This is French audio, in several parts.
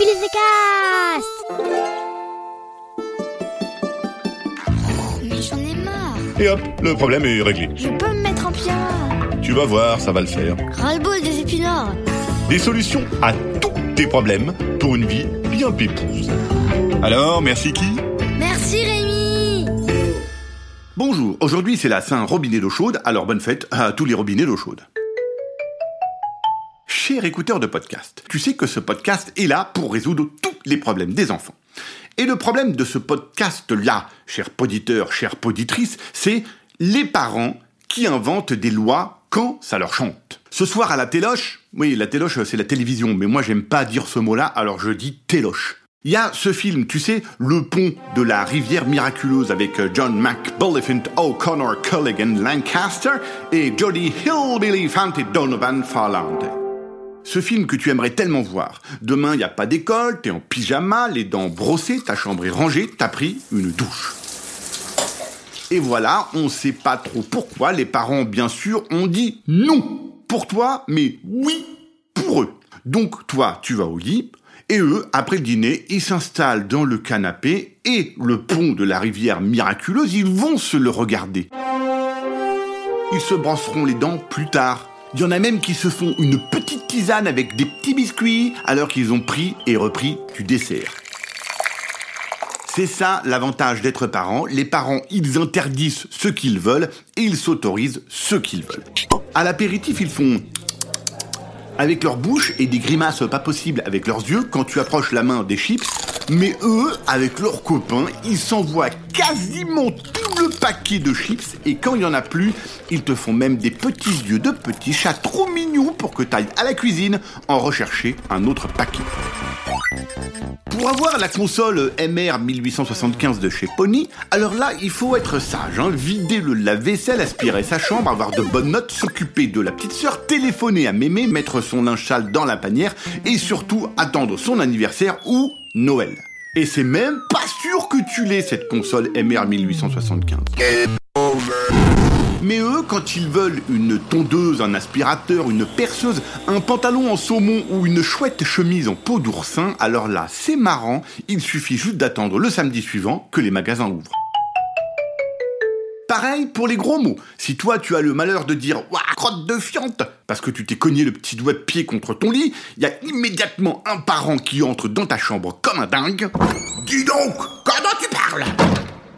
Billy the Cast Mais j'en ai marre. Et hop, le problème est réglé. Je peux me mettre en pyjama. Tu vas voir, ça va le faire. Ras-le-bol des épinards. Des solutions à tous tes problèmes pour une vie bien pépouse. Alors, merci qui? Merci Rémi. Bonjour, aujourd'hui c'est la Saint-Robinet d'eau chaude, alors bonne fête à tous les robinets d'eau chaude. Cher écouteur de podcast, tu sais que ce podcast est là pour résoudre tous les problèmes des enfants. Et le problème de ce podcast-là, cher poditeur, chère poditrice, c'est les parents qui inventent des lois quand ça leur chante. Ce soir à la téloche, oui, la téloche c'est la télévision, mais moi j'aime pas dire ce mot-là, alors je dis téloche. Il y a ce film, tu sais, Le pont de la rivière miraculeuse avec euh, John McBullifant, O'Connor, Culligan, Lancaster et Jodie Hillbilly Fanty Donovan Farland. Ce film que tu aimerais tellement voir. Demain, il n'y a pas d'école, t'es en pyjama, les dents brossées, ta chambre est rangée, t'as pris une douche. Et voilà, on sait pas trop pourquoi, les parents, bien sûr, ont dit non pour toi, mais oui pour eux. Donc, toi, tu vas au lit, et eux, après le dîner, ils s'installent dans le canapé, et le pont de la rivière miraculeuse, ils vont se le regarder. Ils se brosseront les dents plus tard. Il y en a même qui se font une petite tisane avec des petits biscuits alors qu'ils ont pris et repris du dessert. C'est ça l'avantage d'être parent. Les parents, ils interdisent ce qu'ils veulent et ils s'autorisent ce qu'ils veulent. À l'apéritif, ils font avec leur bouche et des grimaces pas possibles avec leurs yeux quand tu approches la main des chips. Mais eux, avec leurs copains, ils s'envoient quasiment tout le paquet de chips et quand il y en a plus, ils te font même des petits yeux de petits chats trop mignons pour que tu ailles à la cuisine en rechercher un autre paquet. Pour avoir la console MR 1875 de chez Pony, alors là, il faut être sage, hein, vider le lave-vaisselle, aspirer sa chambre, avoir de bonnes notes, s'occuper de la petite sœur, téléphoner à mémé, mettre son linge sale dans la panière et surtout attendre son anniversaire ou Noël. Et c'est même pas sûr que tu l'aies cette console MR 1875. Mais eux, quand ils veulent une tondeuse, un aspirateur, une perceuse, un pantalon en saumon ou une chouette chemise en peau d'oursin, alors là, c'est marrant, il suffit juste d'attendre le samedi suivant que les magasins ouvrent. Pareil pour les gros mots. Si toi tu as le malheur de dire Ouah, crotte de fiente parce que tu t'es cogné le petit doigt de pied contre ton lit, il y a immédiatement un parent qui entre dans ta chambre comme un dingue. Dis donc, comment tu parles?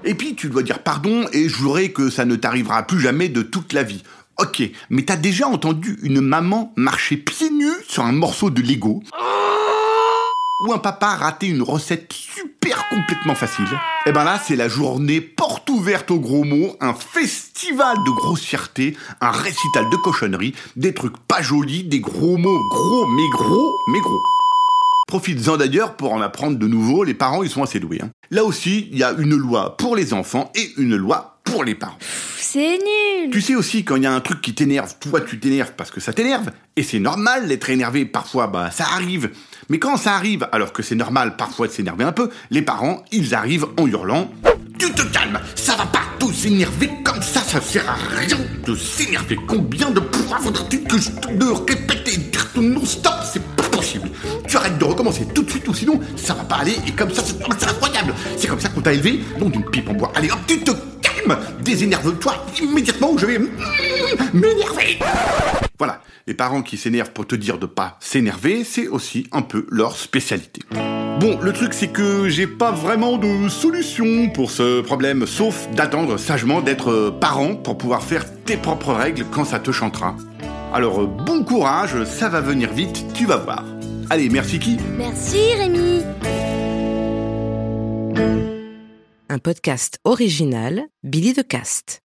Et puis tu dois dire pardon et jurer que ça ne t'arrivera plus jamais de toute la vie. Ok, mais t'as déjà entendu une maman marcher pieds nus sur un morceau de Lego? Ou un papa rater une recette super complètement facile, et ben là c'est la journée porte ouverte aux gros mots, un festival de grossièreté, un récital de cochonneries, des trucs pas jolis, des gros mots gros mais gros mais gros. Profites-en d'ailleurs pour en apprendre de nouveau, les parents ils sont assez doués. hein. Là aussi, il y a une loi pour les enfants et une loi pour les parents. C'est nul. Tu sais aussi quand il y a un truc qui t'énerve, toi tu t'énerves parce que ça t'énerve, et c'est normal d'être énervé, parfois bah ça arrive. Mais quand ça arrive, alors que c'est normal parfois de s'énerver un peu, les parents, ils arrivent en hurlant Tu te calmes, ça va pas tout s'énerver comme ça, ça sert à rien de s'énerver. Combien de fois faudra-t-il que je te répète et dire ton non-stop C'est pas possible. Tu arrêtes de recommencer tout de suite ou sinon ça va pas aller et comme ça c'est incroyable. C'est comme ça qu'on t'a élevé, non d'une pipe en bois. Allez hop, tu te désénerve-toi immédiatement ou je vais m'énerver. Voilà, les parents qui s'énervent pour te dire de pas s'énerver, c'est aussi un peu leur spécialité. Bon, le truc c'est que j'ai pas vraiment de solution pour ce problème, sauf d'attendre sagement d'être parent pour pouvoir faire tes propres règles quand ça te chantera. Alors euh, bon courage, ça va venir vite, tu vas voir. Allez, merci qui? Merci Rémi. Un podcast original Billy de Cast.